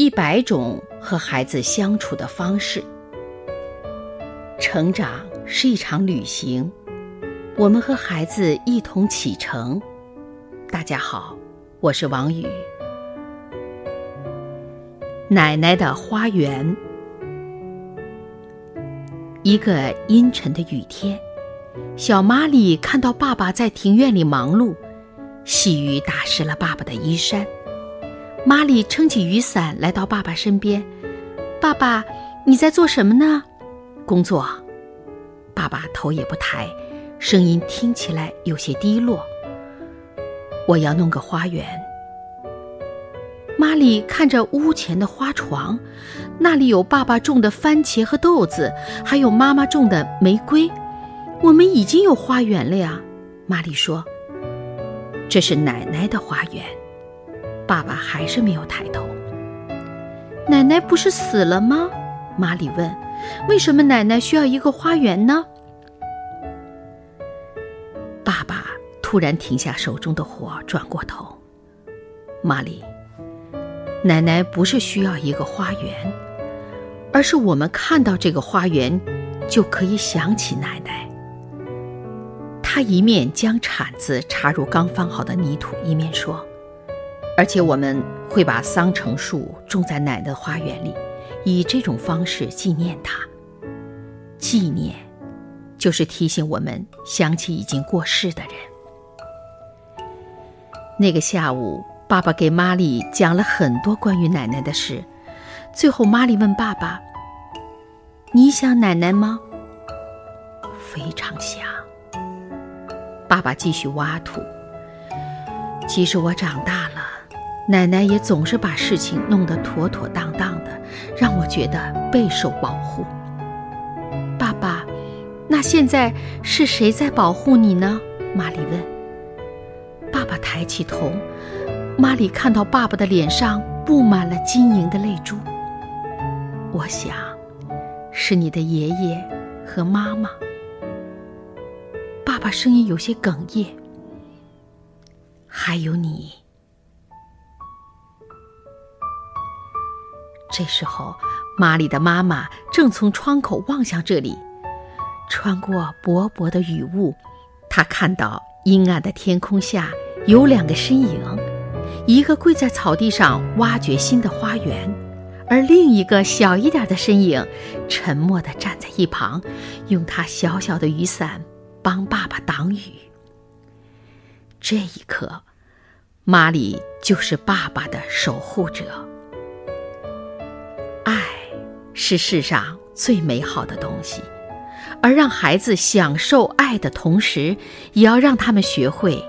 一百种和孩子相处的方式。成长是一场旅行，我们和孩子一同启程。大家好，我是王宇。奶奶的花园。一个阴沉的雨天，小玛丽看到爸爸在庭院里忙碌，细雨打湿了爸爸的衣衫。玛丽撑起雨伞来到爸爸身边：“爸爸，你在做什么呢？”“工作。”爸爸头也不抬，声音听起来有些低落。“我要弄个花园。”玛丽看着屋前的花床，那里有爸爸种的番茄和豆子，还有妈妈种的玫瑰。我们已经有花园了呀，玛丽说。这是奶奶的花园。爸爸还是没有抬头。奶奶不是死了吗？玛丽问。为什么奶奶需要一个花园呢？爸爸突然停下手中的活，转过头。玛丽。奶奶不是需要一个花园，而是我们看到这个花园，就可以想起奶奶。他一面将铲子插入刚放好的泥土，一面说：“而且我们会把桑城树种在奶奶的花园里，以这种方式纪念她。纪念，就是提醒我们想起已经过世的人。”那个下午。爸爸给玛丽讲了很多关于奶奶的事，最后玛丽问爸爸：“你想奶奶吗？”“非常想。”爸爸继续挖土。其实我长大了，奶奶也总是把事情弄得妥妥当当的，让我觉得备受保护。爸爸，那现在是谁在保护你呢？玛丽问。爸爸抬起头。玛丽看到爸爸的脸上布满了晶莹的泪珠。我想，是你的爷爷和妈妈。爸爸声音有些哽咽。还有你。这时候，玛丽的妈妈正从窗口望向这里，穿过薄薄的雨雾，她看到阴暗的天空下有两个身影。一个跪在草地上挖掘新的花园，而另一个小一点的身影，沉默地站在一旁，用他小小的雨伞帮爸爸挡雨。这一刻，玛丽就是爸爸的守护者。是世上最美好的东西，而让孩子享受爱的同时，也要让他们学会